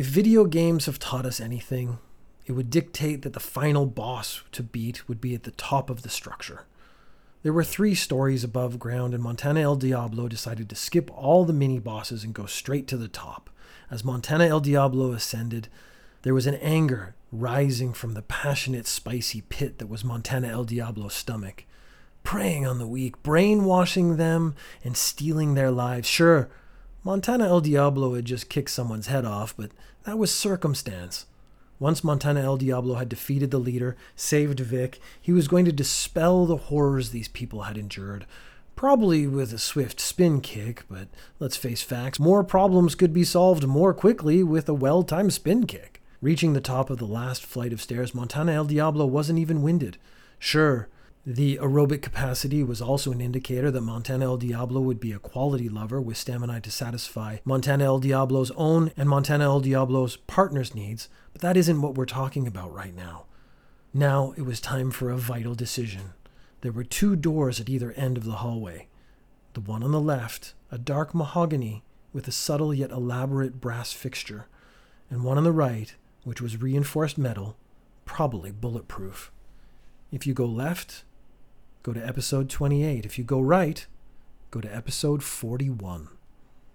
If video games have taught us anything, it would dictate that the final boss to beat would be at the top of the structure. There were three stories above ground, and Montana El Diablo decided to skip all the mini bosses and go straight to the top. As Montana El Diablo ascended, there was an anger rising from the passionate, spicy pit that was Montana El Diablo's stomach, preying on the weak, brainwashing them, and stealing their lives. Sure, Montana El Diablo had just kicked someone's head off, but that was circumstance. Once Montana El Diablo had defeated the leader, saved Vic, he was going to dispel the horrors these people had endured. Probably with a swift spin kick, but let's face facts, more problems could be solved more quickly with a well timed spin kick. Reaching the top of the last flight of stairs, Montana El Diablo wasn't even winded. Sure, the aerobic capacity was also an indicator that Montana El Diablo would be a quality lover with stamina to satisfy Montana El Diablo's own and Montana El Diablo's partner's needs, but that isn't what we're talking about right now. Now it was time for a vital decision. There were two doors at either end of the hallway. The one on the left, a dark mahogany with a subtle yet elaborate brass fixture, and one on the right, which was reinforced metal, probably bulletproof. If you go left, go to episode 28. If you go right, go to episode 41.